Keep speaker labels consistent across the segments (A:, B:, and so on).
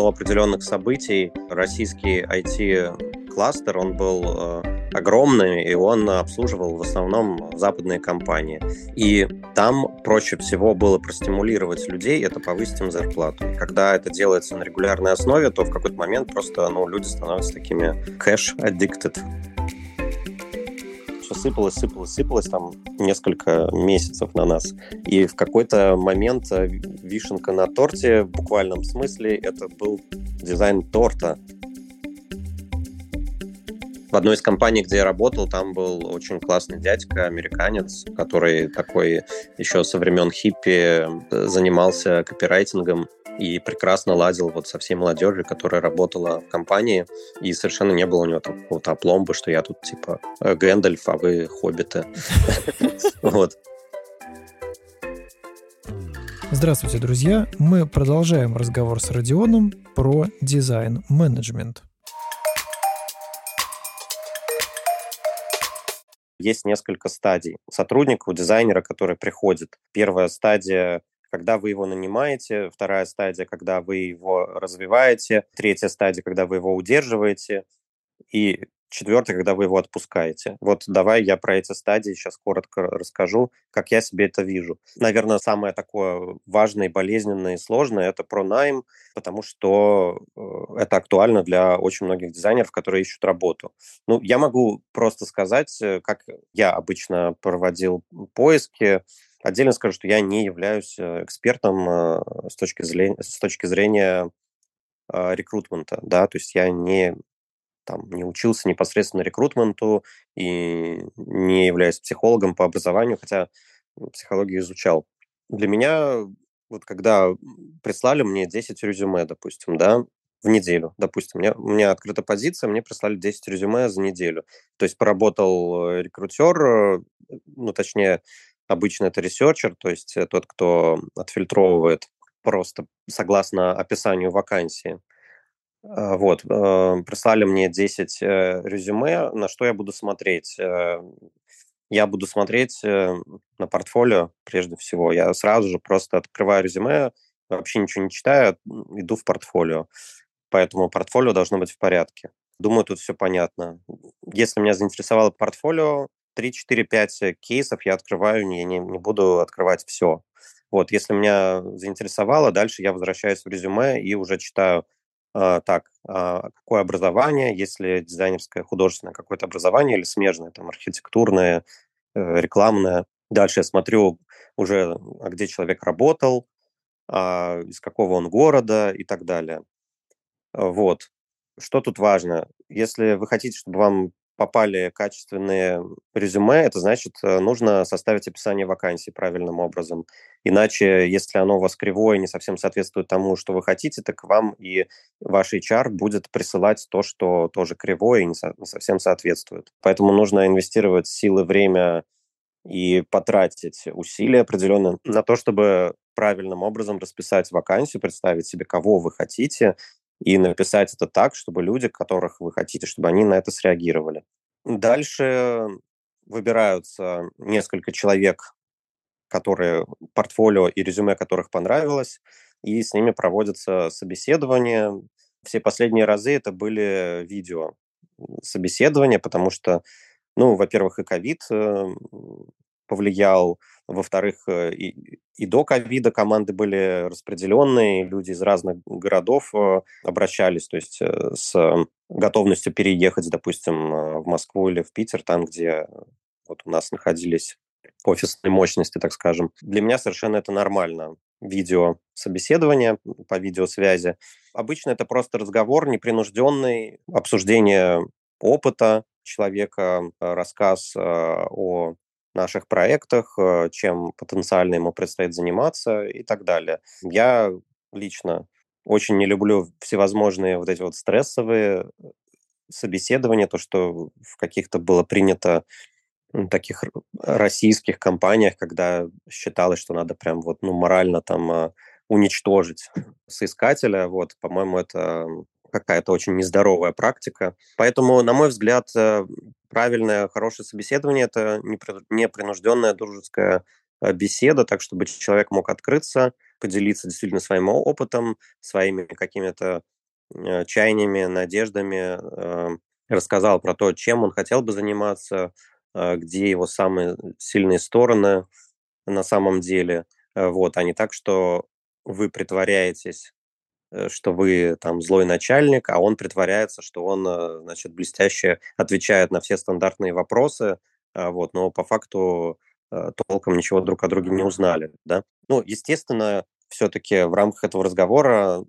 A: до определенных событий российский IT-кластер, он был э, огромный, и он обслуживал в основном западные компании. И там проще всего было простимулировать людей, это повысить им зарплату. И когда это делается на регулярной основе, то в какой-то момент просто ну, люди становятся такими все сыпалось, сыпалось, сыпалось там несколько месяцев на нас. И в какой-то момент э, вишенка на торте, в буквальном смысле, это был дизайн торта. В одной из компаний, где я работал, там был очень классный дядька, американец, который такой еще со времен хиппи э, занимался копирайтингом и прекрасно ладил вот со всей молодежью, которая работала в компании, и совершенно не было у него какого-то опломба, что я тут типа «Э, Гэндальф, а вы хоббиты. Вот.
B: Здравствуйте, друзья! Мы продолжаем разговор с Родионом про дизайн-менеджмент.
A: Есть несколько стадий. Сотрудник у дизайнера, который приходит. Первая стадия когда вы его нанимаете, вторая стадия, когда вы его развиваете, третья стадия, когда вы его удерживаете, и четвертая, когда вы его отпускаете. Вот давай я про эти стадии сейчас коротко расскажу, как я себе это вижу. Наверное, самое такое важное, болезненное и сложное – это про найм, потому что э, это актуально для очень многих дизайнеров, которые ищут работу. Ну, я могу просто сказать, э, как я обычно проводил поиски. Отдельно скажу, что я не являюсь э, экспертом э, с точки зрения, с точки зрения э, рекрутмента, да, то есть я не там, не учился непосредственно рекрутменту и не являюсь психологом по образованию, хотя психологию изучал. Для меня, вот когда прислали мне 10 резюме, допустим, да, в неделю, допустим, меня, у меня открыта позиция, мне прислали 10 резюме за неделю. То есть поработал рекрутер, ну, точнее, Обычно это researcher, то есть э, тот, кто отфильтровывает просто согласно описанию вакансии. А, вот, э, прислали мне 10 э, резюме, на что я буду смотреть. Я буду смотреть на портфолио прежде всего. Я сразу же просто открываю резюме, вообще ничего не читаю, иду в портфолио. Поэтому портфолио должно быть в порядке. Думаю, тут все понятно. Если меня заинтересовало портфолио, 3, 4, 5 кейсов я открываю, не, не, не буду открывать все. Вот, если меня заинтересовало, дальше я возвращаюсь в резюме и уже читаю, э, так, э, какое образование, если дизайнерское, художественное какое-то образование или смежное, там, архитектурное, э, рекламное. Дальше я смотрю уже, а где человек работал, э, из какого он города и так далее. Вот. Что тут важно? Если вы хотите, чтобы вам попали качественные резюме, это значит, э, нужно составить описание вакансии правильным образом. Иначе, если оно у вас кривое, не совсем соответствует тому, что вы хотите, так вам и ваш HR будет присылать то, что тоже кривое и не, со- не совсем соответствует. Поэтому нужно инвестировать силы, время и потратить усилия определенные на то, чтобы правильным образом расписать вакансию, представить себе, кого вы хотите, и написать это так, чтобы люди, которых вы хотите, чтобы они на это среагировали. Дальше выбираются несколько человек, которые портфолио и резюме которых понравилось, и с ними проводятся собеседования. Все последние разы это были видео собеседования, потому что, ну, во-первых, и ковид э, повлиял, во-вторых, э, и, и до ковида команды были распределенные, люди из разных городов э, обращались, то есть э, с готовностью переехать, допустим, в Москву или в Питер, там, где вот у нас находились офисные мощности, так скажем. Для меня совершенно это нормально. Видео собеседование по видеосвязи. Обычно это просто разговор непринужденный, обсуждение опыта человека, рассказ о наших проектах, э, чем потенциально ему предстоит заниматься и так далее. Я лично очень не люблю всевозможные вот эти вот стрессовые э, собеседования, то, что в каких-то было принято таких российских компаниях, когда считалось, что надо прям вот, ну, морально там а, уничтожить соискателя, вот, по-моему, это какая-то очень нездоровая практика. Поэтому, на мой взгляд, э, правильное, хорошее собеседование – это непринужденное дружеское беседа, так чтобы человек мог открыться, поделиться действительно своим опытом, своими какими-то чаяниями, надеждами, рассказал про то, чем он хотел бы заниматься, где его самые сильные стороны на самом деле. Вот, а не так, что вы притворяетесь Э, что вы там злой начальник, а он притворяется, что он, э, значит, блестяще отвечает на все стандартные вопросы, а, вот, но по факту э, толком ничего друг о друге не узнали, да. Ну, естественно, все-таки в рамках этого разговора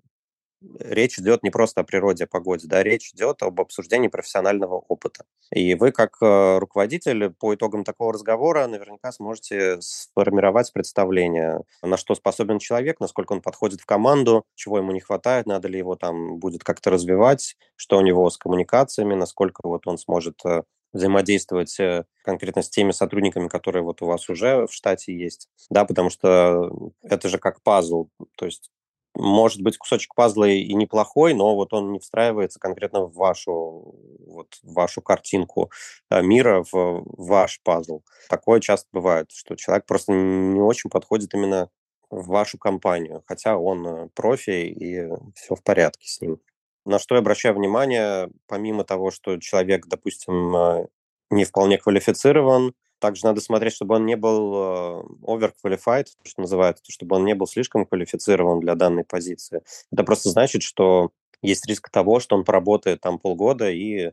A: речь идет не просто о природе, о погоде, да, речь идет об обсуждении профессионального опыта. И вы, как э, руководитель, по итогам такого разговора наверняка сможете сформировать представление, на что способен человек, насколько он подходит в команду, чего ему не хватает, надо ли его там будет как-то развивать, что у него с коммуникациями, насколько вот он сможет э, взаимодействовать э, конкретно с теми сотрудниками, которые вот у вас уже в штате есть, да, потому что это же как пазл, то есть может быть кусочек пазла и неплохой, но вот он не встраивается конкретно в вашу, вот, в вашу картинку э, мира, в ваш пазл. Такое часто бывает, что человек просто не очень подходит именно в вашу компанию, хотя он э, профи и все в порядке с ним. На что я обращаю внимание, помимо того, что человек, допустим, э, не вполне квалифицирован, также надо смотреть, чтобы он не был э, overqualified, что называется, чтобы он не был слишком квалифицирован для данной позиции. Это просто значит, что есть риск того, что он поработает там полгода и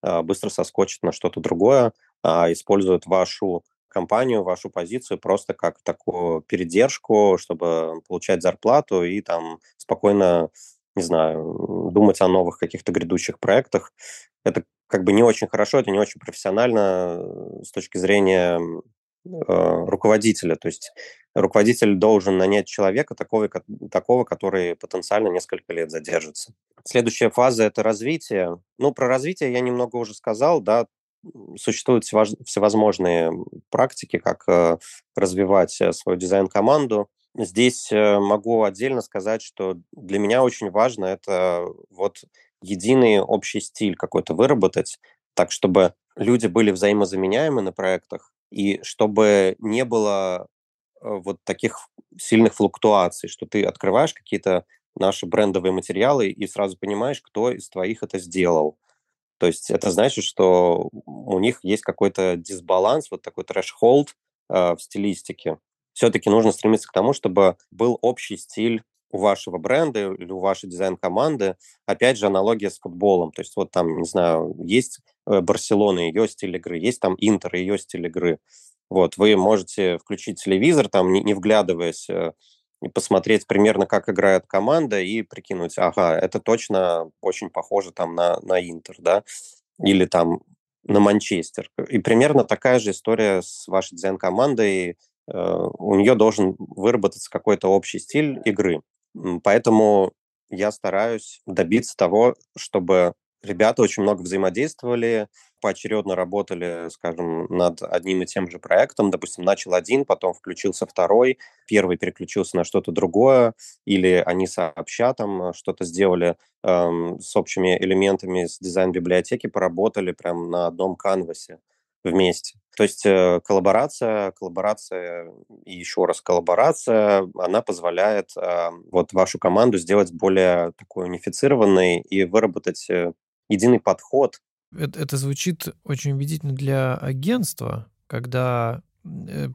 A: а, быстро соскочит на что-то другое, а использует вашу компанию, вашу позицию просто как такую передержку, чтобы получать зарплату и там спокойно, не знаю, думать о новых каких-то грядущих проектах. Это как бы не очень хорошо, это не очень профессионально э, с точки зрения э, руководителя. То есть руководитель должен нанять человека такого, такого, который потенциально несколько лет задержится. Следующая фаза – это развитие. Ну, про развитие я немного уже сказал, да, существуют всевозможные практики, как э, развивать свою дизайн-команду. Здесь могу отдельно сказать, что для меня очень важно это вот единый общий стиль какой-то выработать, так чтобы люди были взаимозаменяемы на проектах, и чтобы не было э, вот таких сильных флуктуаций, что ты открываешь какие-то наши брендовые материалы и сразу понимаешь, кто из твоих это сделал. То есть это значит, что у них есть какой-то дисбаланс, вот такой трэш-холд э, в стилистике. Все-таки нужно стремиться к тому, чтобы был общий стиль у вашего бренда или у вашей дизайн-команды, опять же, аналогия с футболом. То есть вот там, не знаю, есть э, Барселона, ее стиль игры, есть там Интер, ее стиль игры. Вот, вы можете включить телевизор, там, не, не вглядываясь, э, и посмотреть примерно, как играет команда, и прикинуть, ага, это точно очень похоже там на, на Интер, да, или там на Манчестер. И примерно такая же история с вашей дизайн-командой. Э, у нее должен выработаться какой-то общий стиль игры. Поэтому я стараюсь добиться того, чтобы ребята очень много взаимодействовали, поочередно работали, скажем, над одним и тем же проектом. Допустим, начал один, потом включился второй, первый переключился на что-то другое, или они сообща там что-то сделали эм, с общими элементами с дизайн-библиотеки, поработали прям на одном канвасе вместе. То есть э, коллаборация, коллаборация и еще раз коллаборация, она позволяет э, вот вашу команду сделать более такой унифицированной и выработать э, единый подход.
B: Это, это звучит очень убедительно для агентства, когда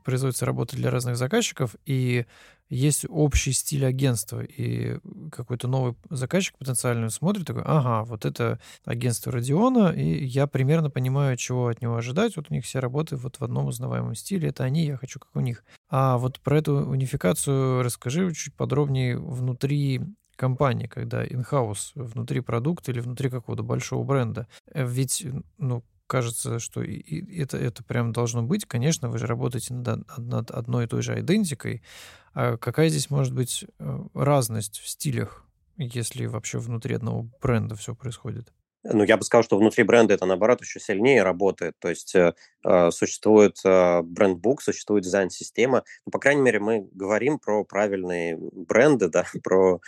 B: производится работа для разных заказчиков, и есть общий стиль агентства, и какой-то новый заказчик потенциально смотрит такой, ага, вот это агентство Родиона, и я примерно понимаю, чего от него ожидать. Вот у них все работы вот в одном узнаваемом стиле, это они, я хочу как у них. А вот про эту унификацию расскажи чуть подробнее внутри компании, когда in-house, внутри продукта или внутри какого-то большого бренда. Э, ведь, ну, кажется, что и это, это прям должно быть. Конечно, вы же работаете над, над одной и той же идентикой. А какая здесь может быть э, разность в стилях, если вообще внутри одного бренда все происходит?
A: Ну, я бы сказал, что внутри бренда это, наоборот, еще сильнее работает. То есть э, э существует э, бренд-бук, существует дизайн-система. Ну, по крайней мере, мы говорим про правильные бренды, да, про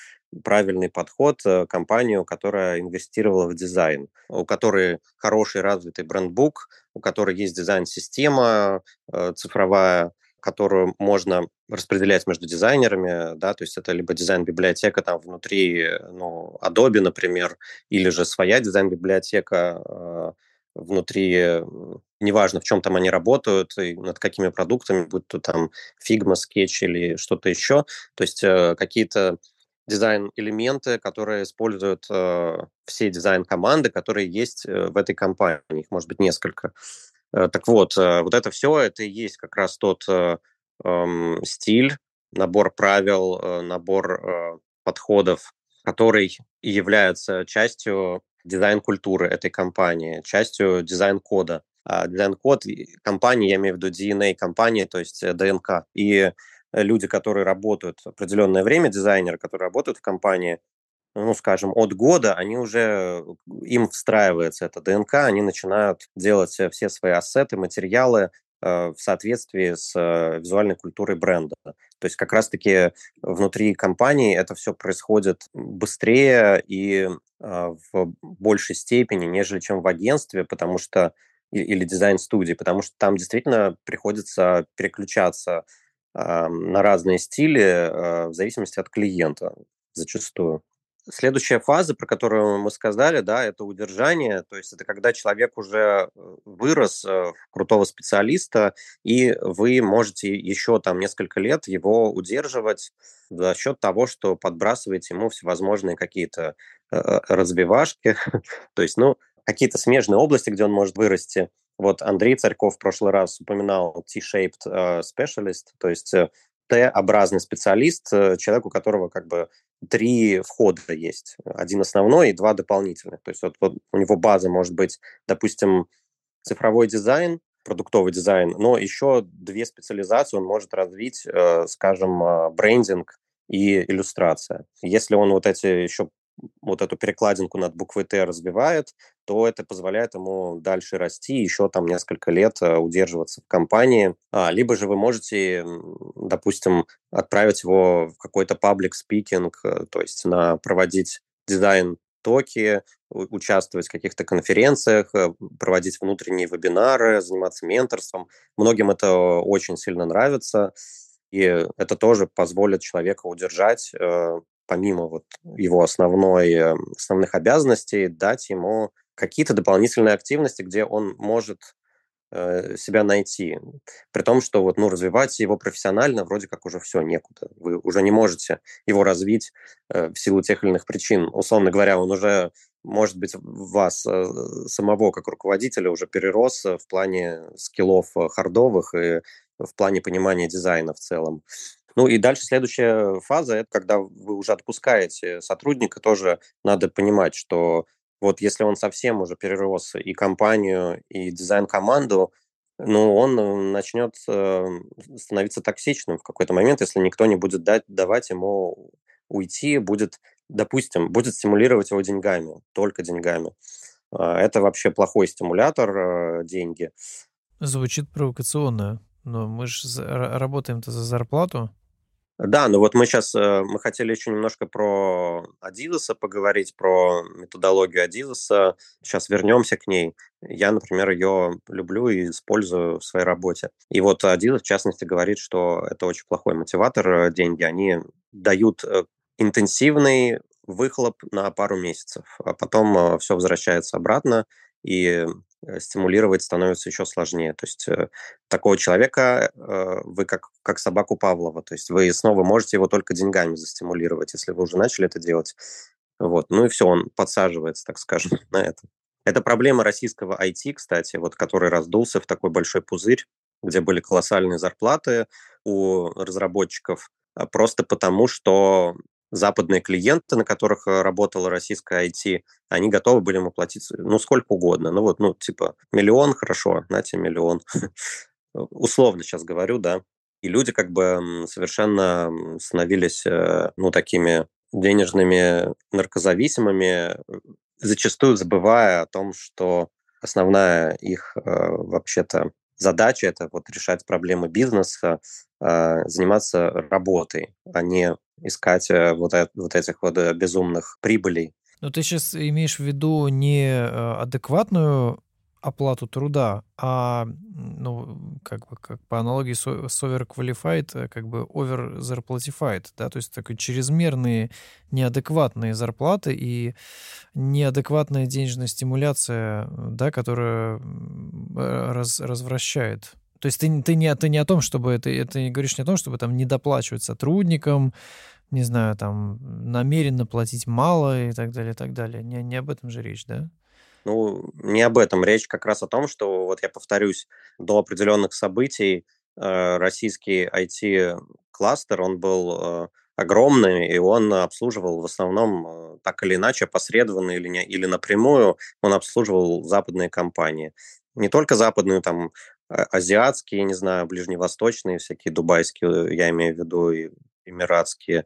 A: правильный подход э, компанию, которая инвестировала в дизайн, у которой хороший развитый брендбук, у которой есть дизайн-система э, цифровая, которую можно распределять между дизайнерами, да, то есть это либо дизайн-библиотека там внутри, ну, Adobe, например, или же своя дизайн-библиотека э, внутри, неважно, в чем там они работают, и над какими продуктами, будь то там Figma, Sketch или что-то еще, то есть э, какие-то дизайн-элементы, которые используют э, все дизайн-команды, которые есть э, в этой компании. Их может быть несколько. Э, так вот, э, вот это все, это и есть как раз тот э, э, стиль, набор правил, э, набор э, подходов, который и является частью дизайн-культуры этой компании, частью дизайн-кода. А дизайн-код компании, я имею в виду DNA компании, то есть ДНК. И люди, которые работают определенное время, дизайнеры, которые работают в компании, ну, скажем, от года, они уже, им встраивается эта ДНК, они начинают делать э, все свои ассеты, материалы э, в соответствии с э, визуальной культурой бренда. То есть как раз-таки внутри компании это все происходит быстрее и в большей степени, нежели чем в агентстве, потому что или дизайн-студии, потому что там действительно приходится переключаться на разные стили в зависимости от клиента зачастую. Следующая фаза, про которую мы сказали, да, это удержание. То есть это когда человек уже э, вырос э, в крутого специалиста, и вы можете еще там несколько лет его удерживать за счет того, что подбрасываете ему всевозможные какие-то э, разбивашки. То есть, ну, какие-то смежные области, где он может вырасти. Вот Андрей Царьков в прошлый раз упоминал T-shaped specialist, то есть Т-образный специалист, человек, у которого как бы три входа есть. Один основной и два дополнительных. То есть вот, вот у него база может быть, допустим, цифровой дизайн, продуктовый дизайн, но еще две специализации он может развить, э, скажем, э, брендинг и иллюстрация. Если он вот эти еще вот эту перекладинку над буквой Т разбивает, то это позволяет ему дальше расти, еще там несколько лет э, удерживаться в компании. А, либо же вы можете, допустим, отправить его в какой-то паблик спикинг, э, то есть на проводить дизайн токи, участвовать в каких-то конференциях, э, проводить внутренние вебинары, заниматься менторством. Многим это очень сильно нравится, и это тоже позволит человека удержать помимо вот его основной, основных обязанностей, дать ему какие-то дополнительные активности, где он может э, себя найти. При том, что вот, ну, развивать его профессионально вроде как уже все, некуда. Вы уже не можете его развить э, в силу тех или иных причин. Условно говоря, он уже, может быть, вас э, самого как руководителя уже перерос в плане скиллов э, хардовых и в плане понимания дизайна в целом. Ну и дальше следующая фаза, это когда вы уже отпускаете сотрудника, тоже надо понимать, что вот если он совсем уже перерос и компанию, и дизайн-команду, ну, он э, начнет э, становиться токсичным в какой-то момент, если никто не будет дать, давать ему уйти, будет, допустим, будет стимулировать его деньгами, только деньгами. А, это вообще плохой стимулятор, э, деньги.
B: Звучит провокационно, но мы же работаем-то за зарплату.
A: Да, ну вот мы сейчас, э, мы хотели еще немножко про Adidas поговорить, про методологию Adidas. Сейчас вернемся к ней. Я, например, ее люблю и использую в своей работе. И вот Adidas, в частности, говорит, что это очень плохой мотиватор, э, деньги. Они дают э, интенсивный выхлоп на пару месяцев, а потом все возвращается обратно, и стимулировать становится еще сложнее. То есть э, такого человека э, вы как, как собаку Павлова, то есть вы снова можете его только деньгами застимулировать, если вы уже начали это делать. Вот. Ну и все, он подсаживается, так скажем, на это. Это проблема российского IT, кстати, вот, который раздулся в такой большой пузырь, где были колоссальные зарплаты у разработчиков, а просто потому, что западные клиенты, на которых э, работала российская IT, они готовы были ему платить, ну, сколько угодно. Ну, вот, ну, типа, миллион, хорошо, на тебе миллион. Условно сейчас говорю, да. И люди как бы совершенно становились, э, ну, такими денежными наркозависимыми, зачастую забывая о том, что основная их э, вообще-то задача это вот решать проблемы бизнеса, заниматься работой, а не искать э, вот, вот этих вот э, безумных прибылей.
B: Но ты сейчас имеешь в виду не э, адекватную оплату труда, а, ну, как бы как по аналогии с, overqualified, как бы over зарплатифайд, да, то есть такой чрезмерные неадекватные зарплаты и неадекватная денежная стимуляция, да, которая раз, развращает то есть ты, ты, не, ты не о том, чтобы это, это не говоришь не о том, чтобы там не доплачивать сотрудникам, не знаю, там намеренно платить мало и так далее, и так далее. Не, не об этом же речь, да?
A: Ну, не об этом. Речь как раз о том, что, вот я повторюсь, до определенных событий э, российский IT-кластер, он был э, огромный, и он обслуживал в основном э, так или иначе, посредованно или, не, или напрямую, он обслуживал западные компании. Не только западные, там, азиатские, не знаю, ближневосточные, всякие дубайские, я имею в виду, и эмиратские.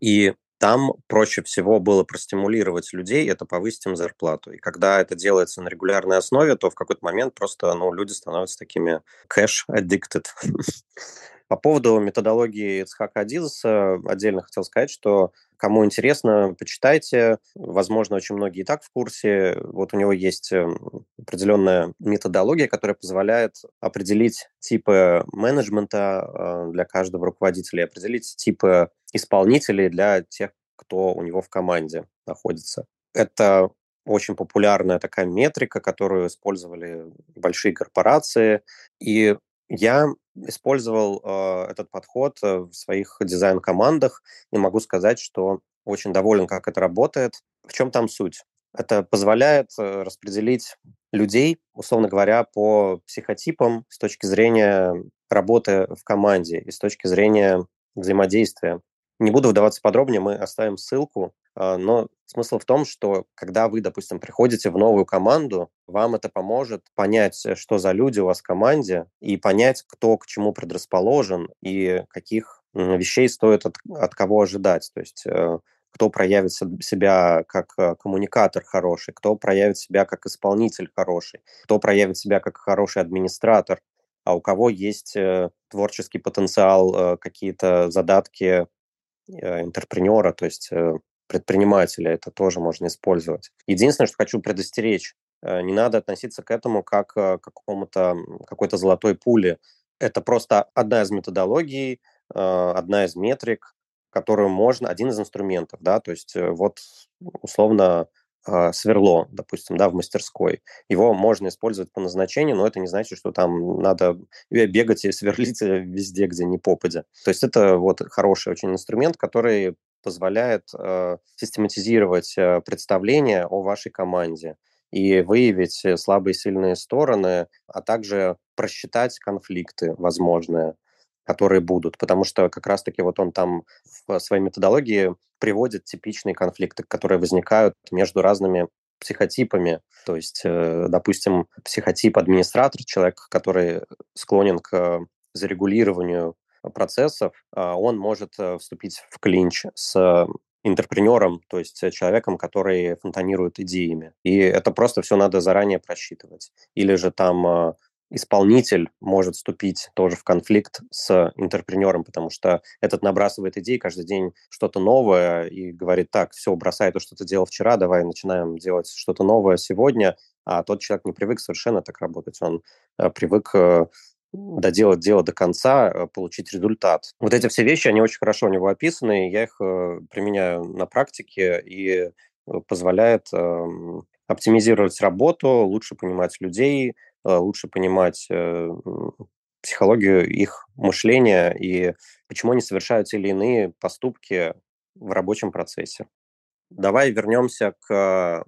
A: И там проще всего было простимулировать людей, это повысить им зарплату. И когда это делается на регулярной основе, то в какой-то момент просто ну, люди становятся такими cash-addicted. По поводу методологии Ицхака Адизеса отдельно хотел сказать, что кому интересно, почитайте. Возможно, очень многие и так в курсе. Вот у него есть эм, определенная методология, которая позволяет определить типы менеджмента э, для каждого руководителя, определить типы исполнителей для тех, кто у него в команде находится. Это очень популярная такая метрика, которую использовали большие корпорации. И я использовал э, этот подход э, в своих дизайн-командах и могу сказать, что очень доволен, как это работает. В чем там суть? Это позволяет э, распределить людей, условно говоря, по психотипам с точки зрения работы в команде и с точки зрения взаимодействия. Не буду вдаваться подробнее, мы оставим ссылку, но смысл в том, что когда вы, допустим, приходите в новую команду, вам это поможет понять, э, что за люди у вас в команде, и понять, кто к чему предрасположен, и каких вещей стоит от, от кого ожидать. То есть э, кто проявит себя как э, коммуникатор хороший, кто проявит себя как исполнитель хороший, кто проявит себя как хороший администратор, а у кого есть творческий потенциал, какие-то задатки интерпренера, то есть предпринимателя, это тоже можно использовать. Единственное, что хочу предостеречь, э, не надо относиться к этому как э, к какому-то какой-то золотой пуле. Это просто одна из методологий, э, одна из метрик, которую можно, один из инструментов, да, то есть вот условно сверло, допустим, да, в мастерской. Его можно использовать по назначению, но это не значит, что там надо бегать и сверлить везде, где не попадя. То есть это вот хороший очень инструмент, который позволяет э, систематизировать э, представление о вашей команде и выявить э, слабые и сильные стороны, а также просчитать конфликты возможные, которые будут. Потому что как раз-таки вот он там в своей методологии приводит типичные конфликты, которые возникают между разными психотипами. То есть, э, допустим, психотип администратор, человек, который склонен к зарегулированию процессов, а, он может э, вступить в клинч с интерпренером, то есть человеком, который фонтанирует идеями. И это просто все надо заранее просчитывать. Или же там а, исполнитель может вступить тоже в конфликт с интерпренером, потому что этот набрасывает идеи каждый день что-то новое и говорит, так, все, бросай то, что ты делал вчера, давай начинаем делать что-то новое сегодня, а тот человек не привык совершенно так работать, он э, привык э, доделать дело до конца, э, получить результат. Вот эти все вещи, они очень хорошо у него описаны, я их э, применяю на практике и э, позволяет эм, оптимизировать работу, лучше понимать людей, лучше понимать психологию их мышления и почему они совершают те или иные поступки в рабочем процессе. Давай вернемся к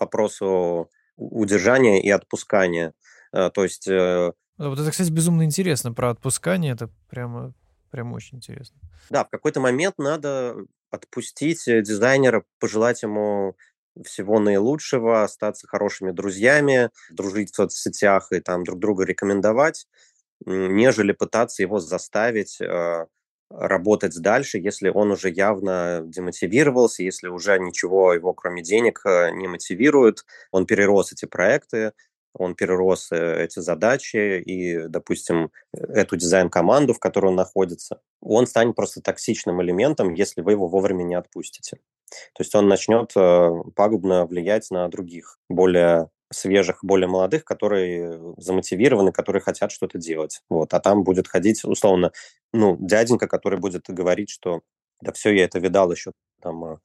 A: вопросу удержания и отпускания. То есть
B: вот это, кстати, безумно интересно про отпускание. Это прямо, прямо очень интересно.
A: Да, в какой-то момент надо отпустить э, дизайнера, пожелать ему всего наилучшего, остаться хорошими друзьями, дружить в соцсетях и там друг друга рекомендовать, нежели пытаться его заставить э, работать дальше, если он уже явно демотивировался, если уже ничего его, кроме денег, э, не мотивирует, он перерос эти проекты, он перерос э, эти задачи и, допустим, эту дизайн-команду, в которой он находится, он станет просто токсичным элементом, если вы его вовремя не отпустите. То есть он начнет э, пагубно влиять на других, более свежих, более молодых, которые замотивированы, которые хотят что-то делать. Вот. А там будет ходить, условно, ну, дяденька, который будет говорить, что да все, я это видал еще там э,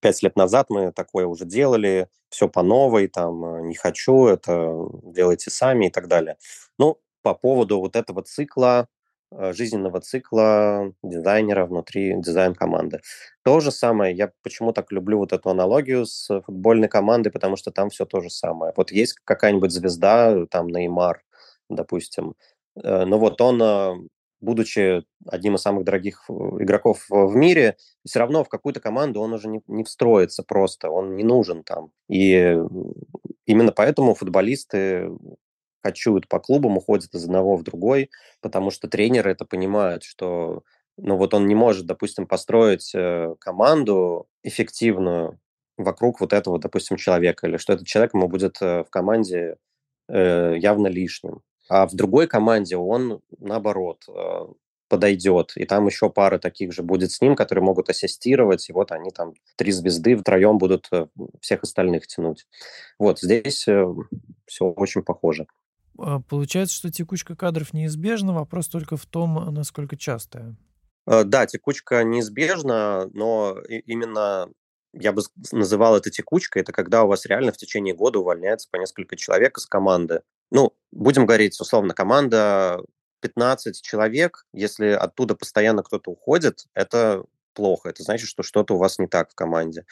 A: пять лет назад мы такое уже делали, все по новой, там, э, не хочу, это делайте сами и так далее. Ну, по поводу вот этого цикла, э, жизненного цикла дизайнера внутри дизайн-команды. То же самое, я почему так люблю вот эту аналогию с футбольной командой, потому что там все то же самое. Вот есть какая-нибудь звезда, там Неймар, допустим, но вот он будучи одним из самых дорогих э, игроков в мире, все равно в какую-то команду он уже не, не встроится просто, он не нужен там. И именно поэтому футболисты кочуют по клубам, уходят из одного в другой, потому что тренеры это понимают, что ну вот он не может, допустим, построить э, команду эффективную вокруг вот этого, допустим, человека, или что этот человек ему будет э, в команде явно лишним. А в другой команде он, наоборот, э, подойдет. И там еще пара таких же будет с ним, которые могут ассистировать. И вот они там три звезды втроем будут э, всех остальных тянуть. Вот здесь э, все очень похоже.
B: А, получается, что текучка кадров неизбежна, вопрос только в том, насколько частая.
A: Да, текучка неизбежна, но именно я бы называл это текучкой, это когда у вас реально в течение года увольняется по несколько человек из команды. Ну, будем говорить, условно, команда 15 человек, если оттуда постоянно кто-то уходит, это плохо. Это значит, что что-то у вас не так в команде.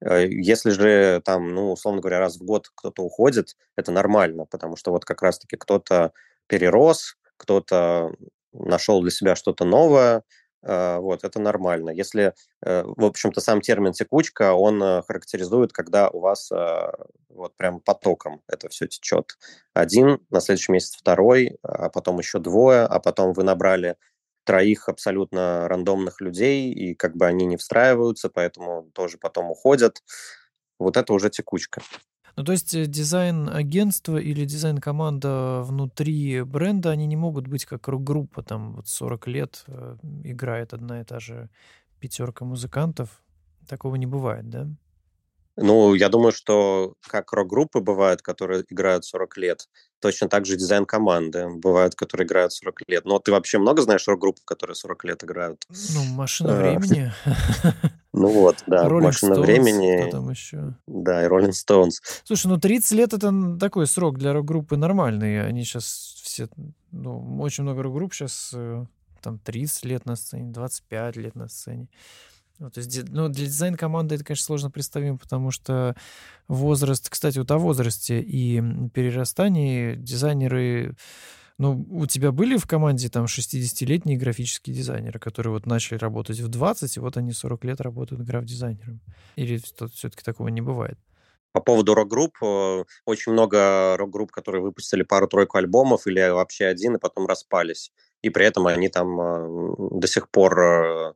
A: Э, если же там, ну, условно говоря, раз в год кто-то уходит, это нормально, потому что вот как раз-таки кто-то перерос, кто-то нашел для себя что-то новое, вот, это нормально. Если, э, в общем-то, сам термин текучка, он э, характеризует, когда у вас а, вот прям потоком это все течет. Один, на следующий месяц второй, а потом еще двое, а потом вы набрали троих абсолютно рандомных людей, и как бы они не встраиваются, поэтому тоже потом уходят. Вот это уже текучка.
B: Ну, то есть э, дизайн-агентство или дизайн-команда внутри бренда, они не могут быть как рок-группа, там вот 40 лет э, играет одна и та же пятерка музыкантов. Такого не бывает, да?
A: Ну, я думаю, что как рок-группы бывают, которые играют 40 лет, точно так же дизайн-команды бывают, которые играют 40 лет. Но ты вообще много знаешь рок-групп, которые 40 лет играют?
B: Ну, «Машина э, времени».
A: Ну вот, да,
B: Rolling
A: «Машина
B: Stones,
A: времени».
B: Кто там еще?
A: Да, и Rolling Stones.
B: Слушай, ну 30 лет это такой срок для рок-группы нормальный. Они сейчас все, ну, очень много рок-групп сейчас э, там 30 лет на сцене, 25 лет на сцене. Ну, то есть, ну, для дизайн-команды это, конечно, сложно представим, потому что возраст, кстати, вот о возрасте и перерастании дизайнеры ну, у тебя были в команде там 60-летние графические дизайнеры, которые вот начали работать в 20, и вот они 40 лет работают граф-дизайнером? Или все-таки такого не бывает?
A: По поводу рок-групп, э, очень много рок-групп, которые выпустили пару-тройку альбомов или вообще один, и потом распались. И при этом они там э, до сих пор э,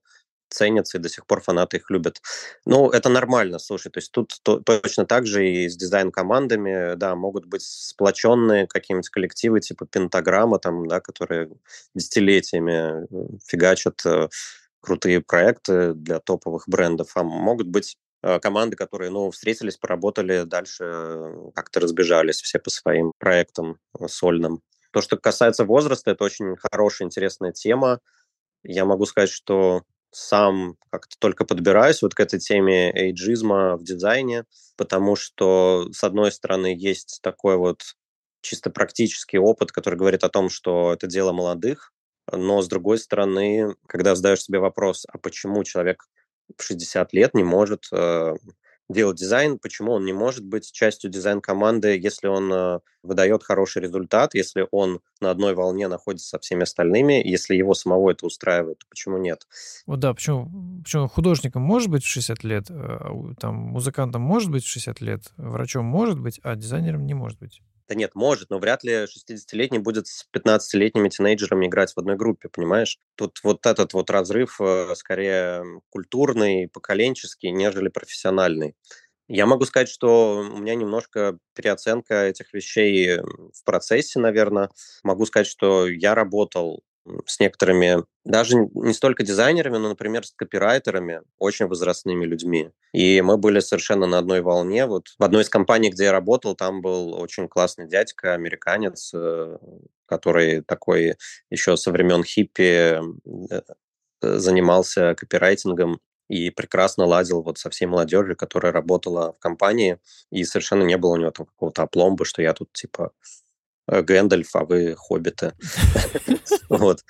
A: ценятся, и до сих пор фанаты их любят. Ну, это нормально, слушай, то есть тут то, точно так же и с дизайн-командами, да, могут быть сплоченные какие-нибудь коллективы типа Пентаграмма, там, да, которые десятилетиями э, фигачат э, крутые проекты для топовых брендов, а могут быть э, команды, которые, ну, встретились, поработали, дальше э, как-то разбежались все по своим проектам сольным. То, что касается возраста, это очень хорошая, интересная тема. Я могу сказать, что сам как-то только подбираюсь вот к этой теме эйджизма в дизайне, потому что, с одной стороны, есть такой вот чисто практический опыт, который говорит о том, что это дело молодых, но, с другой стороны, когда задаешь себе вопрос, а почему человек в 60 лет не может э, делать дизайн, почему он не может быть частью дизайн-команды, если он э, выдает хороший результат, если он на одной волне находится со всеми остальными, если его самого это устраивает, почему нет?
B: Вот да, почему, почему художником может быть в 60 лет, э, там, музыкантом может быть в 60 лет, врачом может быть, а дизайнером не может быть.
A: Да нет, может, но вряд ли 60-летний будет с 15-летними тинейджерами играть в одной группе, понимаешь? Тут вот этот вот разрыв э, скорее культурный, поколенческий, нежели профессиональный. Я могу сказать, что у меня немножко переоценка этих вещей в процессе, наверное. Могу сказать, что я работал с некоторыми, даже не столько дизайнерами, но, например, с копирайтерами, очень возрастными людьми. И мы были совершенно на одной волне. Вот в одной из компаний, где я работал, там был очень классный дядька, американец, э, который такой еще со времен хиппи э, занимался копирайтингом и прекрасно ладил вот со всей молодежью, которая работала в компании, и совершенно не было у него там какого-то опломба, что я тут типа э, Гэндальф, а вы хоббиты. Вот.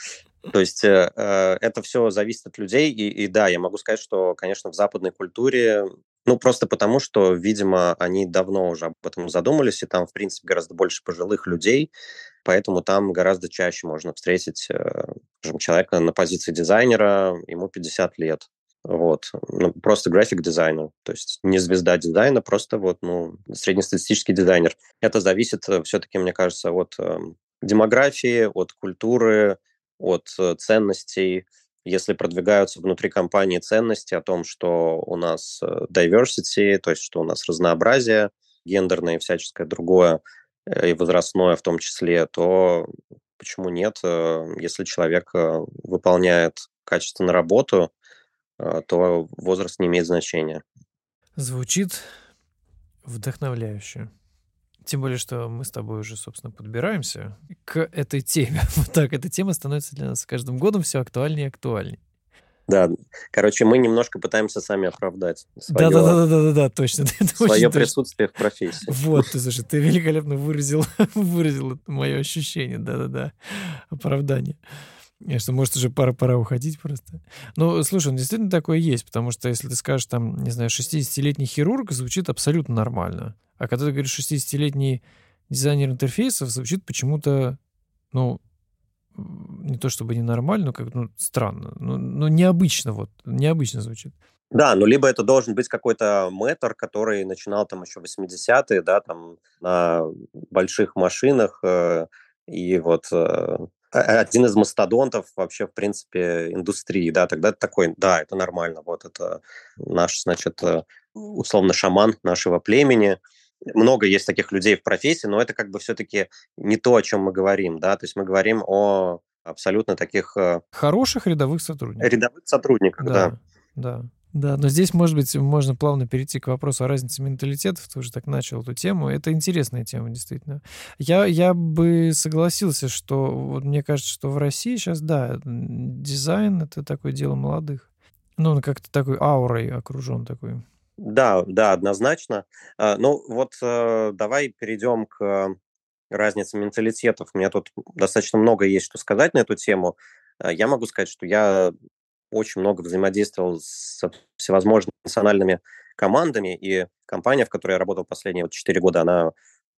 A: То есть э, э, это все зависит от людей, и, и да, я могу сказать, что, конечно, в западной культуре, ну, просто потому, что, видимо, они давно уже об этом задумались, и там, в принципе, гораздо больше пожилых людей, поэтому там гораздо чаще можно встретить э, скажем, человека на позиции дизайнера, ему 50 лет. Вот. Ну, просто график дизайнер. То есть не звезда дизайна, просто вот, ну, среднестатистический дизайнер. Это зависит э, все-таки, мне кажется, от э, демографии, от культуры, от э, ценностей. Если продвигаются внутри компании ценности о том, что у нас э, diversity, то есть что у нас разнообразие гендерное и всяческое другое, и возрастное в том числе, то почему нет, если человек выполняет качественно работу, то возраст не имеет значения.
B: Звучит вдохновляюще. Тем более, что мы с тобой уже, собственно, подбираемся к этой теме. Вот так, эта тема становится для нас с каждым годом все актуальнее и актуальнее.
A: Да, короче, мы немножко пытаемся сами оправдать
B: свое, да, да, да, да, да, да, точно.
A: свое присутствие в профессии.
B: Вот, ты слушай, ты великолепно выразил, выразил мое ощущение, да, да, да, оправдание. Что, может, уже пора, пора уходить просто. Ну, слушай, действительно такое есть, потому что если ты скажешь, там, не знаю, 60-летний хирург, звучит абсолютно нормально. А когда ты говоришь 60-летний дизайнер интерфейсов, звучит почему-то, ну, не то чтобы ненормально, но как ну, странно. Ну, ну, необычно вот, необычно звучит.
A: Да, ну либо это должен быть какой-то мэтр, который начинал там еще 80-е, да, там на больших машинах, э, и вот э, один из мастодонтов вообще, в принципе, индустрии, да, тогда такой, да, это нормально, вот это наш, значит, э, условно шаман нашего племени. Много есть таких людей в профессии, но это как бы все-таки не то, о чем мы говорим, да, то есть мы говорим о абсолютно таких... Э,
B: Хороших рядовых сотрудниках.
A: Рядовых сотрудниках, да.
B: Да, да. Да, но здесь, может быть, можно плавно перейти к вопросу о разнице менталитетов. Ты уже так начал эту тему. Это интересная тема, действительно. Я, я бы согласился, что вот мне кажется, что в России сейчас, да, дизайн — это такое дело молодых. Ну, он как-то такой аурой окружен такой.
A: Да, да, однозначно. А, ну, вот э, давай перейдем к разнице менталитетов. У меня тут достаточно много есть что сказать на эту тему. А, я могу сказать, что я очень много взаимодействовал с всевозможными национальными командами, и компания, в которой я работал последние вот 4 года, она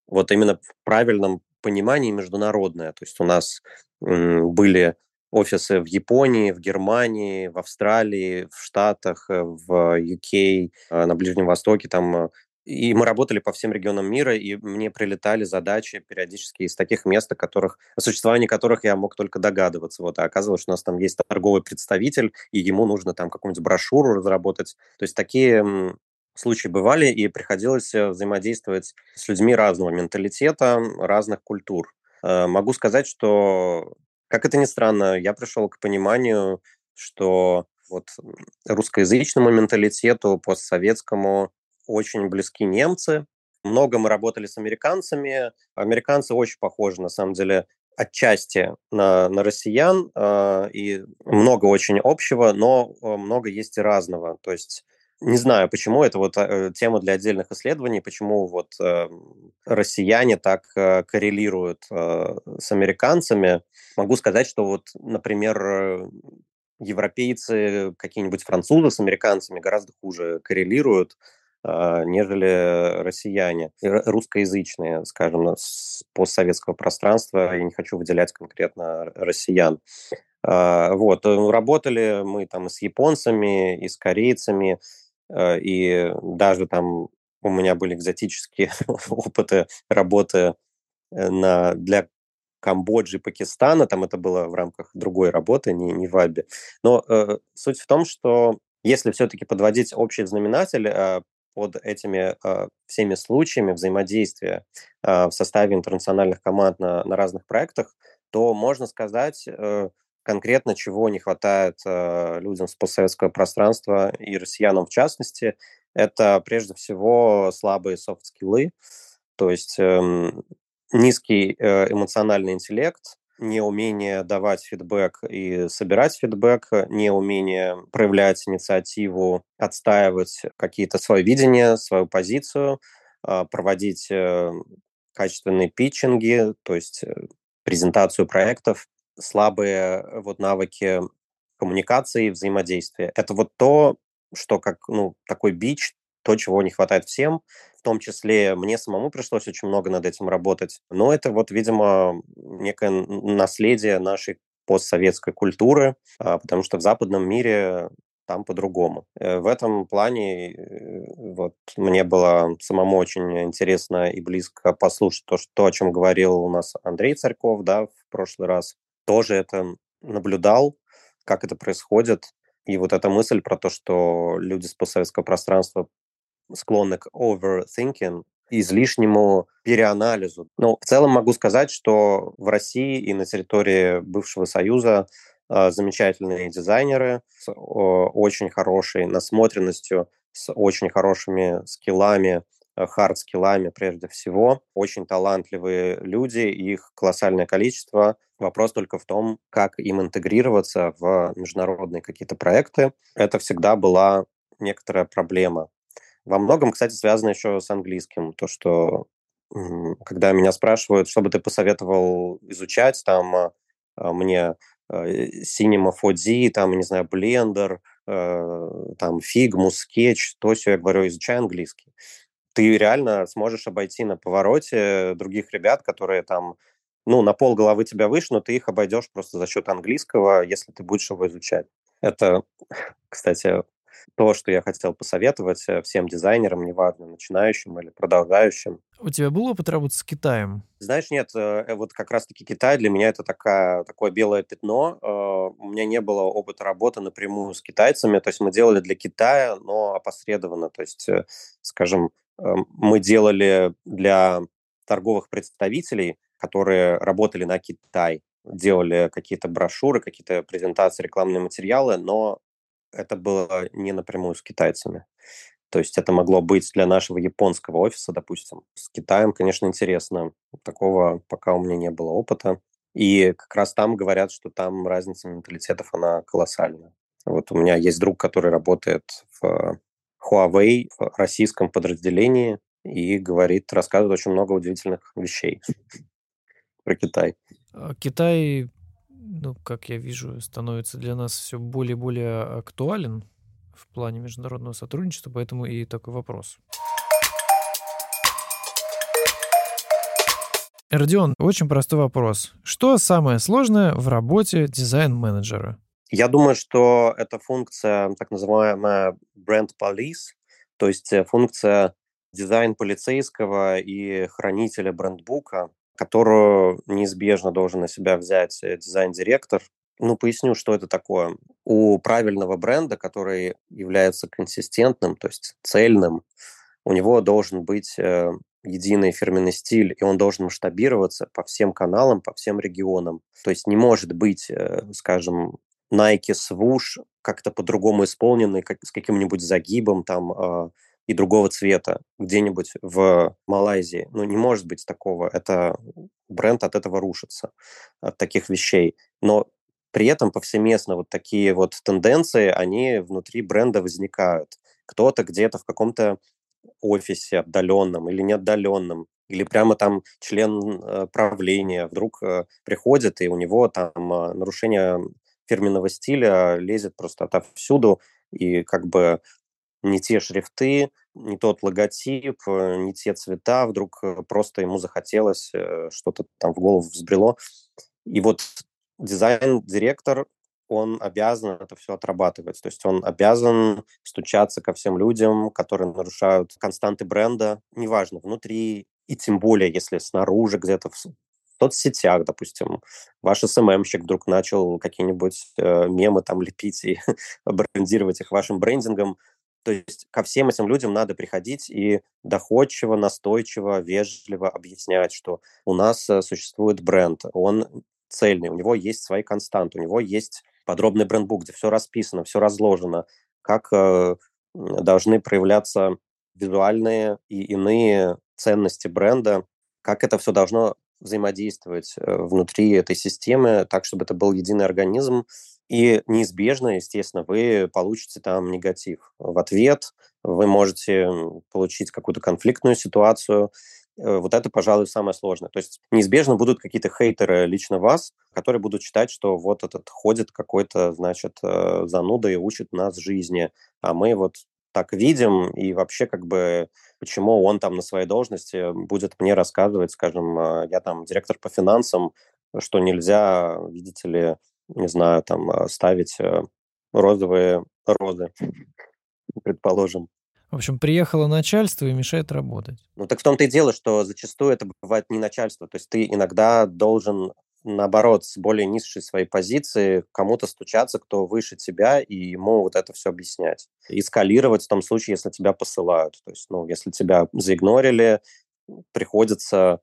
A: вот именно в правильном понимании международная. То есть у нас были офисы в Японии, в Германии, в Австралии, в Штатах, э, в UK, э, на Ближнем Востоке, там э, и мы работали по всем регионам мира, и мне прилетали задачи периодически из таких мест, о, которых, о существовании которых я мог только догадываться. Вот, а оказывалось, что у нас там есть торговый представитель, и ему нужно там какую-нибудь брошюру разработать. То есть такие случаи бывали, и приходилось э, взаимодействовать с людьми разного менталитета, разных культур. Э, могу сказать, что, как это ни странно, я пришел к пониманию, что вот русскоязычному менталитету, постсоветскому, очень близки немцы. Много мы работали с американцами. Американцы очень похожи, на самом деле, отчасти на, на россиян, э, и много очень общего, но а, много есть и разного. То есть не знаю, почему это вот э, тема для отдельных исследований, почему вот э, россияне так э, коррелируют э, с американцами. Могу сказать, что вот, например, э, европейцы, какие-нибудь французы с американцами гораздо хуже коррелируют. А, нежели россияне, русскоязычные, скажем, с постсоветского пространства. Я не хочу выделять конкретно россиян. А, вот, э, работали мы там с японцами, и с корейцами, э, и даже там у меня были экзотические опыты работы э, на, для Камбоджи, Пакистана, там это было в рамках другой работы, не, не в АБе. Но э, суть в том, что если все-таки подводить общий знаменатель, э, под этими э, всеми случаями взаимодействия э, в составе интернациональных команд на, на разных проектах, то можно сказать, э, конкретно чего не хватает э, людям с постсоветского пространства и россиянам в частности, это прежде всего слабые софт-скиллы, то есть э, низкий э, эмоциональный интеллект, неумение давать фидбэк и собирать фидбэк, неумение проявлять инициативу, отстаивать какие-то свое видение, свою позицию, э, проводить э, качественные питчинги, то есть э, презентацию проектов, слабые э, вот навыки коммуникации и взаимодействия. Это вот то, что как ну, такой бич, то, чего не хватает всем. В том числе мне самому пришлось очень много над этим работать. Но это вот, видимо, некое наследие нашей постсоветской культуры, а, потому что в западном мире там по-другому. Э, в этом плане э, вот мне было самому очень интересно и близко послушать то, что, то, о чем говорил у нас Андрей Царьков да, в прошлый раз. Тоже это наблюдал, как это происходит. И вот эта мысль про то, что люди с постсоветского пространства склонны к overthinking, излишнему переанализу. Но в целом могу сказать, что в России и на территории бывшего Союза э, замечательные дизайнеры с очень хорошей насмотренностью, с очень хорошими скиллами, хард-скиллами прежде всего. Очень талантливые люди, их колоссальное количество. Вопрос только в том, как им интегрироваться в международные какие-то проекты. Это всегда была некоторая проблема. Во многом, кстати, связано еще с английским. То, что когда меня спрашивают, что бы ты посоветовал изучать, там а, а, мне Cinema 4D, там, не знаю, Blender, э, там, Figma, Sketch, то все, я говорю, изучай английский. Ты реально сможешь обойти на повороте других ребят, которые там, ну, на пол головы тебя выше, но ты их обойдешь просто за счет английского, если ты будешь его изучать. Это, кстати, то, что я хотел посоветовать э, всем дизайнерам, неважно, начинающим или продолжающим.
B: У тебя был опыт работы с Китаем?
A: Знаешь, нет, э, э, вот как раз-таки Китай для меня это такая, такое белое пятно. У меня не было опыта работы напрямую с китайцами, то есть мы делали для Китая, но опосредованно, то есть, скажем, мы делали для торговых представителей, которые работали на Китай, делали какие-то брошюры, какие-то презентации, рекламные материалы, но это было не напрямую с китайцами. То есть это могло быть для нашего японского офиса, допустим. С Китаем, конечно, интересно. Такого пока у меня не было опыта. И как раз там говорят, что там разница менталитетов, она колоссальная. Вот у меня есть друг, который работает в Huawei, в российском подразделении, и говорит, рассказывает очень много удивительных вещей про Китай.
B: А Китай ну, как я вижу, становится для нас все более и более актуален в плане международного сотрудничества, поэтому и такой вопрос. Родион, очень простой вопрос. Что самое сложное в работе дизайн-менеджера?
A: Я думаю, что это функция, так называемая бренд police, то есть э, функция дизайн полицейского и хранителя брендбука которую неизбежно должен на себя взять э, дизайн-директор. Ну, поясню, что это такое. У правильного бренда, который является консистентным, то есть цельным, у него должен быть э, единый фирменный стиль, и он должен масштабироваться по всем каналам, по всем регионам. То есть не может быть, э, скажем, Nike Swoosh как-то по-другому исполненный, как, с каким-нибудь загибом, там, э, и другого цвета где-нибудь в Малайзии. Ну, не может быть такого. Это бренд от этого рушится, от таких вещей. Но при этом повсеместно вот такие вот тенденции, они внутри бренда возникают. Кто-то где-то в каком-то офисе отдаленном или неотдаленном, или прямо там член э, правления вдруг э, приходит, и у него там э, нарушение фирменного стиля лезет просто отовсюду, и как бы не те шрифты, не тот логотип, э, не те цвета, вдруг э, просто ему захотелось, э, что-то там в голову взбрело. И вот дизайн-директор, он обязан это все отрабатывать. То есть он обязан стучаться ко всем людям, которые нарушают константы бренда, неважно, внутри, и тем более, если снаружи где-то в соцсетях, допустим, ваш СММщик вдруг начал какие-нибудь э, мемы там лепить и брендировать их вашим брендингом, то есть ко всем этим людям надо приходить и доходчиво, настойчиво, вежливо объяснять, что у нас э, существует бренд, он цельный, у него есть свои константы, у него есть подробный брендбук, где все расписано, все разложено, как э, должны проявляться визуальные и иные ценности бренда, как это все должно взаимодействовать э, внутри этой системы, так, чтобы это был единый организм. И неизбежно, естественно, вы получите там негатив. В ответ вы можете получить какую-то конфликтную ситуацию. Э, вот это, пожалуй, самое сложное. То есть неизбежно будут какие-то хейтеры лично вас, которые будут считать, что вот этот ходит какой-то, значит, э, зануда и учит нас жизни, а мы вот так видим, и вообще как бы почему он там на своей должности будет мне рассказывать, скажем, а, я там директор по финансам, что нельзя, видите ли, не знаю, там а, ставить э, розовые розы, предположим.
B: В общем, приехало начальство и мешает работать.
A: Ну так в том-то и дело, что зачастую это бывает не начальство. То есть ты иногда должен наоборот, с более низшей своей позиции кому-то стучаться, кто выше тебя, и ему вот это все объяснять. И скалировать в том случае, если тебя посылают. То есть, ну, если тебя заигнорили, приходится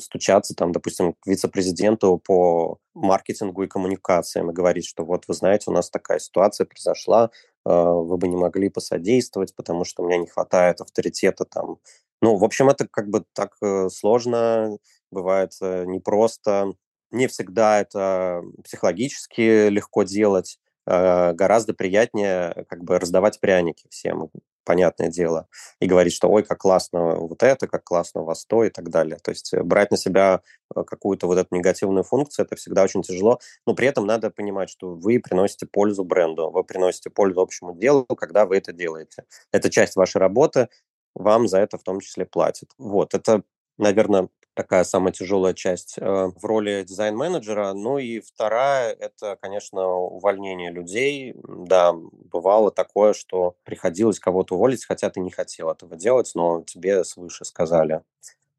A: стучаться, там, допустим, к вице-президенту по маркетингу и коммуникациям и говорить, что вот, вы знаете, у нас такая ситуация произошла, э, вы бы не могли посодействовать, потому что у меня не хватает авторитета там. Ну, в общем, это как бы так э, сложно, бывает э, непросто. Не всегда это психологически легко делать. Гораздо приятнее как бы раздавать пряники всем, понятное дело, и говорить, что ой, как классно вот это, как классно у вас то и так далее. То есть брать на себя э, какую-то вот эту негативную функцию, это всегда очень тяжело, но при этом надо понимать, что вы приносите пользу бренду, вы приносите пользу общему делу, когда вы это делаете. Это часть вашей работы, вам за это в том числе платят. Вот, это, наверное, такая самая тяжелая часть э, в роли дизайн-менеджера. Ну и вторая – это, конечно, увольнение людей. Да, бывало такое, что приходилось кого-то уволить, хотя ты не хотел этого делать, но тебе свыше сказали,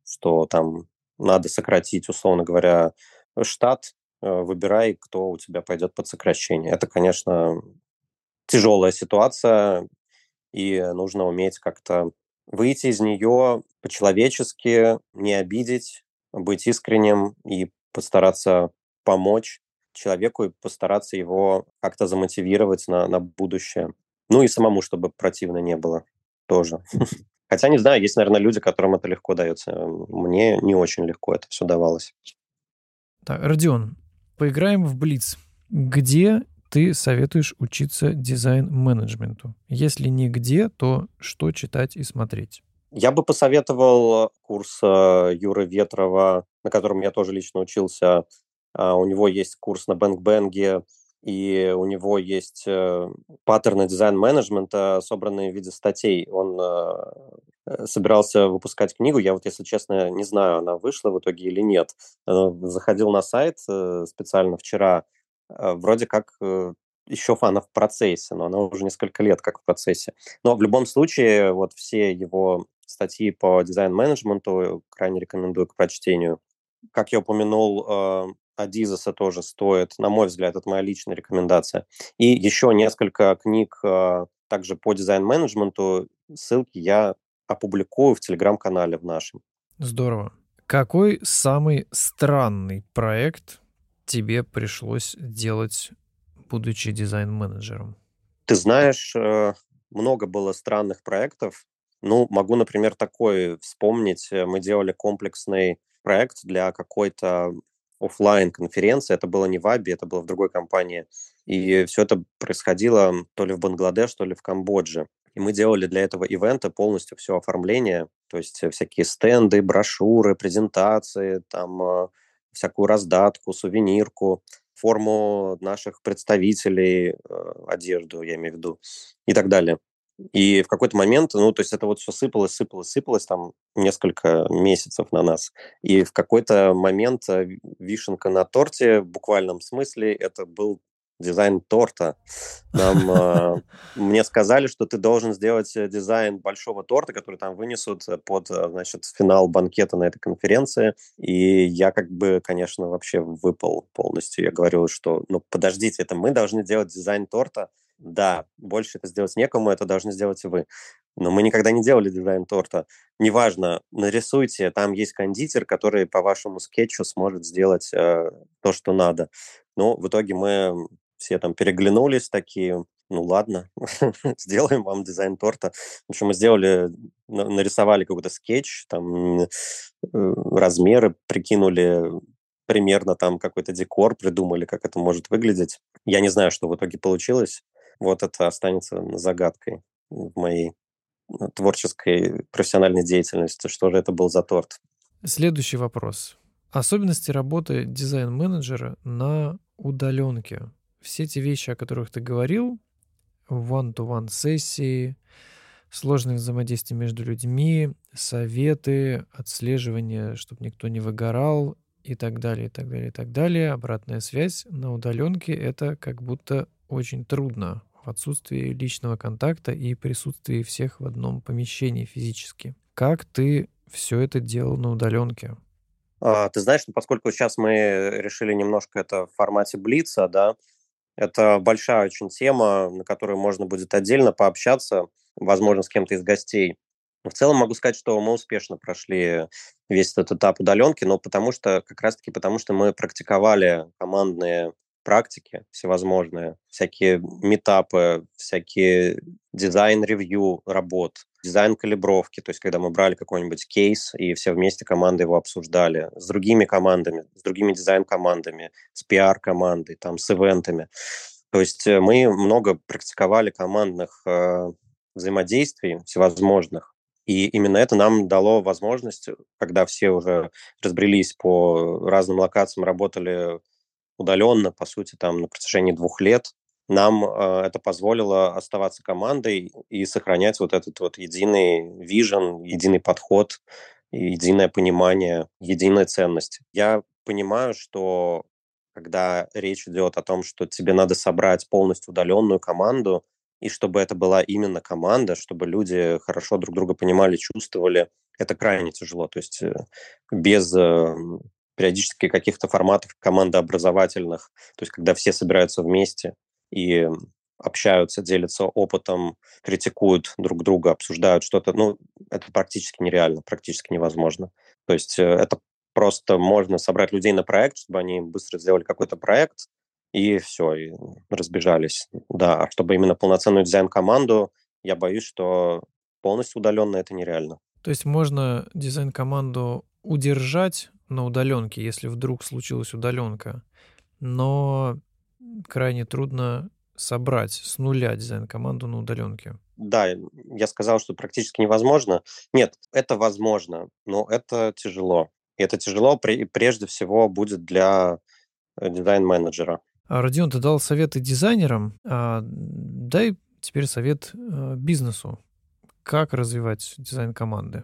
A: что там надо сократить, условно говоря, штат, э, выбирай, кто у тебя пойдет под сокращение. Это, конечно, тяжелая ситуация, и нужно уметь как-то выйти из нее по-человечески, не обидеть, быть искренним и постараться помочь человеку и постараться его как-то замотивировать на, на будущее. Ну и самому, чтобы противно не было тоже. Хотя, не знаю, есть, наверное, люди, которым это легко дается. Мне не очень легко это все давалось.
B: Так, Родион, поиграем в Блиц. Где ты советуешь учиться дизайн-менеджменту? Если нигде, то что читать и смотреть?
A: Я бы посоветовал курс э, Юры Ветрова, на котором я тоже лично учился. А, у него есть курс на Бэнк-Бэнге, и у него есть э, паттерны дизайн-менеджмента, собранные в виде статей. Он э, собирался выпускать книгу. Я вот, если честно, не знаю, она вышла в итоге или нет. Заходил на сайт специально вчера, вроде как э, еще фана в процессе, но она уже несколько лет как в процессе. Но в любом случае, вот все его статьи по дизайн-менеджменту крайне рекомендую к прочтению. Как я упомянул, э, Адизеса тоже стоит, на мой взгляд, это моя личная рекомендация. И еще несколько книг также по дизайн-менеджменту. Ссылки я опубликую в телеграм-канале в нашем.
B: Здорово. Какой самый странный проект тебе пришлось делать, будучи дизайн-менеджером?
A: Ты знаешь, э, много было странных проектов. Ну, могу, например, такой вспомнить. Э, мы делали комплексный проект для какой-то офлайн конференции. Это было не в Аби, это было в другой компании. И все это происходило то ли в Бангладеш, то ли в Камбодже. И мы делали для этого ивента полностью все оформление, то есть всякие стенды, брошюры, презентации, там всякую раздатку, сувенирку, форму наших представителей, э, одежду, я имею в виду, и так далее. И в какой-то момент, ну, то есть это вот все сыпалось, сыпалось, сыпалось там несколько месяцев на нас. И в какой-то момент э, вишенка на торте, в буквальном смысле, это был дизайн торта. Нам, э, мне сказали, что ты должен сделать э, дизайн большого торта, который там вынесут э, под, значит, финал банкета на этой конференции. И я как бы, конечно, вообще выпал полностью. Я говорю, что, ну, подождите, это мы должны делать дизайн торта. Да, больше это сделать некому, это должны сделать вы. но мы никогда не делали дизайн торта. Неважно, нарисуйте, там есть кондитер, который по вашему скетчу сможет сделать э, то, что надо. Но в итоге мы все там переглянулись такие, ну ладно, сделаем вам дизайн торта. В общем, мы сделали, нарисовали какой-то скетч, там э, размеры прикинули, примерно там какой-то декор придумали, как это может выглядеть. Я не знаю, что в итоге получилось. Вот это останется загадкой в моей э, творческой профессиональной деятельности. Что же это был за торт?
B: Следующий вопрос. Особенности работы дизайн-менеджера на удаленке. Все те вещи, о которых ты говорил, one-to-one сессии, сложные взаимодействия между людьми, советы, отслеживание, чтобы никто не выгорал и так далее, и так далее, и так далее. Обратная связь на удаленке — это как будто очень трудно в отсутствии личного контакта и присутствии всех в одном помещении физически. Как ты все это делал на удаленке?
A: А, ты знаешь, ну, поскольку сейчас мы решили немножко это в формате блица, да, это большая очень тема, на которую можно будет отдельно пообщаться, возможно, с кем-то из гостей. В целом могу сказать, что мы успешно прошли весь этот этап удаленки, но потому что, как раз-таки потому что мы практиковали командные практики всевозможные, всякие митапы, всякие дизайн-ревью работ, дизайн-калибровки, то есть когда мы брали какой-нибудь кейс и все вместе команды его обсуждали с другими командами, с другими дизайн-командами, с пиар-командой, там, с ивентами. То есть э, мы много практиковали командных э, взаимодействий всевозможных, и именно это нам дало возможность, когда все уже разбрелись по разным локациям, работали удаленно, по сути, там на протяжении двух лет, нам э, это позволило оставаться командой и сохранять вот этот вот единый вижен, единый подход, единое понимание, единая ценность. Я понимаю, что когда речь идет о том, что тебе надо собрать полностью удаленную команду, и чтобы это была именно команда, чтобы люди хорошо друг друга понимали, чувствовали, это крайне тяжело. То есть э, без э, периодически каких-то форматов командообразовательных, то есть когда все собираются вместе и общаются, делятся опытом, критикуют друг друга, обсуждают что-то, ну, это практически нереально, практически невозможно. То есть э, это просто можно собрать людей на проект, чтобы они быстро сделали какой-то проект, и все, и разбежались. Да, а чтобы именно полноценную дизайн-команду, я боюсь, что полностью удаленно это нереально.
B: То есть можно дизайн-команду удержать на удаленке, если вдруг случилась удаленка, но крайне трудно собрать с нуля дизайн-команду на удаленке.
A: Да, я сказал, что практически невозможно. Нет, это возможно, но это тяжело. И это тяжело прежде всего будет для э, дизайн-менеджера.
B: А, Родион, ты дал советы дизайнерам, а дай теперь совет э, бизнесу. Как развивать дизайн команды?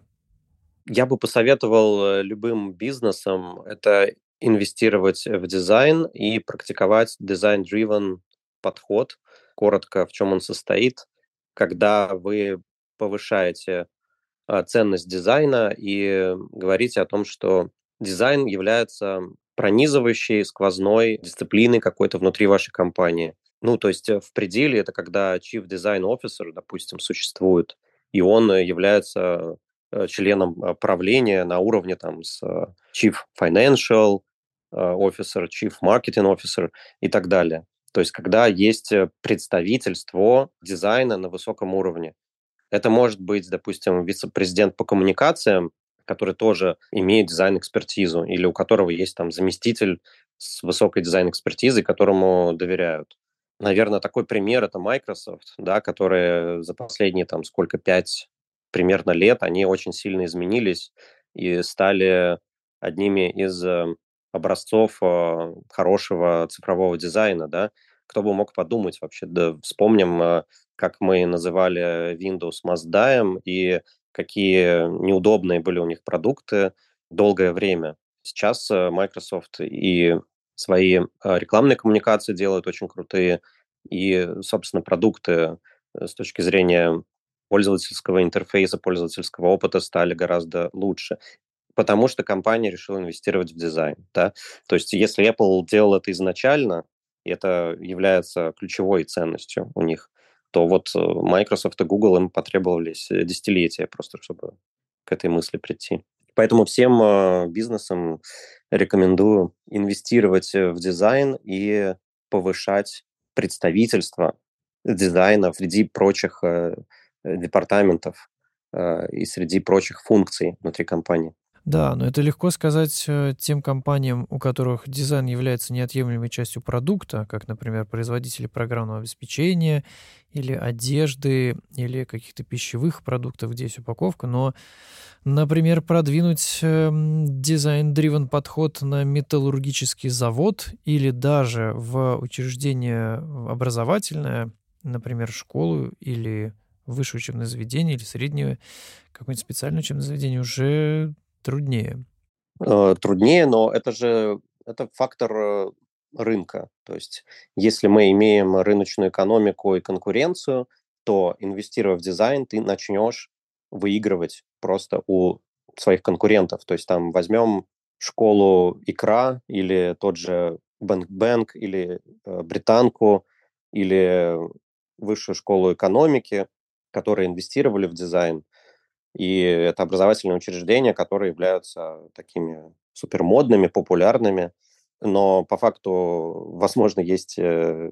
A: Я бы посоветовал э, любым бизнесам это инвестировать в дизайн и практиковать дизайн- driven подход. Коротко, в чем он состоит. Когда вы повышаете а, ценность дизайна и говорите о том, что дизайн является пронизывающей, сквозной дисциплиной какой-то внутри вашей компании. Ну, то есть э, в пределе это когда Chief Design Officer, допустим, существует, и он э, является Э, членом э, правления на уровне там с Chief Financial Officer, Chief Marketing Officer и так далее. То есть когда есть представительство дизайна на высоком уровне. Это может быть, допустим, вице-президент по коммуникациям, который тоже имеет дизайн-экспертизу, или у которого есть там заместитель с высокой дизайн-экспертизой, которому доверяют. Наверное, такой пример – это Microsoft, да, которые за последние там сколько, пять примерно лет они очень сильно изменились и стали одними из э, образцов э, хорошего цифрового дизайна, да. Кто бы мог подумать вообще, да, вспомним, э, как мы называли Windows Mazdaем и какие неудобные были у них продукты долгое время. Сейчас Microsoft и свои рекламные коммуникации делают очень крутые, и, собственно, продукты с точки зрения пользовательского интерфейса, пользовательского опыта стали гораздо лучше потому что компания решила инвестировать в дизайн. Да? То есть если Apple делал это изначально, и это является ключевой ценностью у них, то вот э, Microsoft и Google им потребовались десятилетия просто, чтобы к этой мысли прийти. Поэтому всем э, бизнесам рекомендую инвестировать в дизайн и повышать представительство дизайна среди прочих э, департаментов э, и среди прочих функций внутри компании.
B: Да, но это легко сказать э, тем компаниям, у которых дизайн является неотъемлемой частью продукта, как, например, производители программного обеспечения или одежды, или каких-то пищевых продуктов, где есть упаковка, но, например, продвинуть эм, дизайн-дривен подход на металлургический завод или даже в учреждение образовательное, например, школу или высшее учебное заведение или среднее какое-нибудь специальное учебное заведение уже труднее.
A: Э, труднее, но это же это фактор э, рынка. То есть если мы имеем рыночную экономику и конкуренцию, то инвестируя в дизайн, ты начнешь выигрывать просто у своих конкурентов. То есть там возьмем школу икра или тот же Бэнк Бэнк или э, британку или высшую школу экономики, которые инвестировали в дизайн – и это образовательные учреждения, которые являются такими супермодными, популярными. Но по факту, возможно, есть э,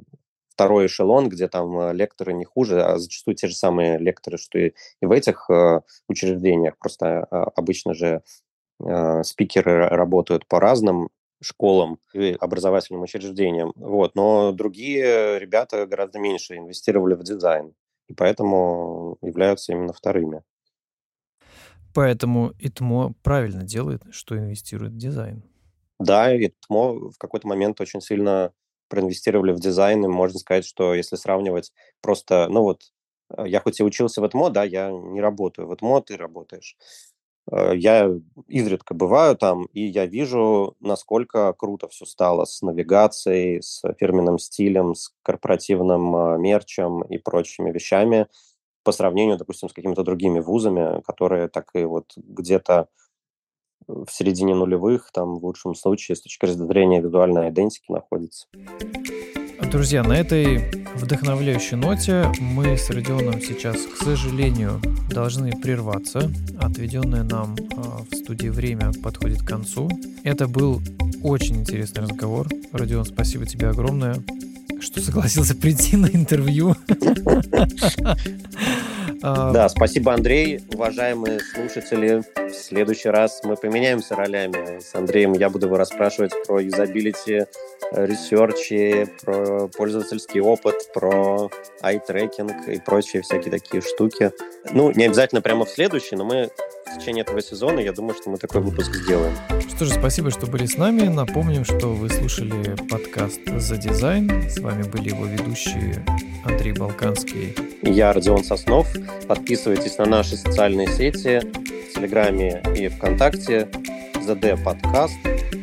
A: второй эшелон, где там э, лекторы не хуже, а зачастую те же самые лекторы, что и, в этих э, учреждениях. Просто а, обычно же спикеры работают по разным школам и образовательным учреждениям. Вот. Но другие ребята гораздо меньше инвестировали в дизайн, и поэтому являются именно вторыми.
B: Поэтому ИТМО правильно делает, что инвестирует в дизайн.
A: Да, ИТМО в какой-то момент очень сильно проинвестировали в дизайн, и можно сказать, что если сравнивать просто, ну вот, э, я хоть и учился в ИТМО, да, я не работаю в ИТМО, ты работаешь. Э, я изредка бываю там, и я вижу, насколько круто все стало с навигацией, с фирменным стилем, с корпоративным э, мерчем и прочими вещами по сравнению, допустим, с какими-то другими вузами, которые так и вот где-то в середине нулевых, там, в лучшем случае, с точки зрения визуальной идентики находятся.
B: Друзья, на этой вдохновляющей ноте мы с Родионом сейчас, к сожалению, должны прерваться. Отведенное нам а, в студии время подходит к концу. Это был очень интересный разговор. Родион, спасибо тебе огромное что согласился прийти на интервью.
A: А, да, спасибо, Андрей. Уважаемые слушатели, в следующий раз мы поменяемся ролями. С Андреем я буду его расспрашивать про юзабилити, ресерчи, про пользовательский опыт, про ай-трекинг и прочие всякие такие штуки. Ну, не обязательно прямо в следующий, но мы в течение этого сезона, я думаю, что мы такой выпуск сделаем.
B: Что же, спасибо, что были с нами. Напомним, что вы слушали подкаст «За дизайн». С вами были его ведущие Андрей Балканский.
A: Я Родион Соснов. Подписывайтесь на наши социальные сети в Телеграме и ВКонтакте. ЗД подкаст.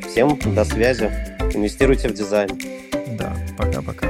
A: Всем до связи. Инвестируйте в дизайн.
B: Да, пока-пока.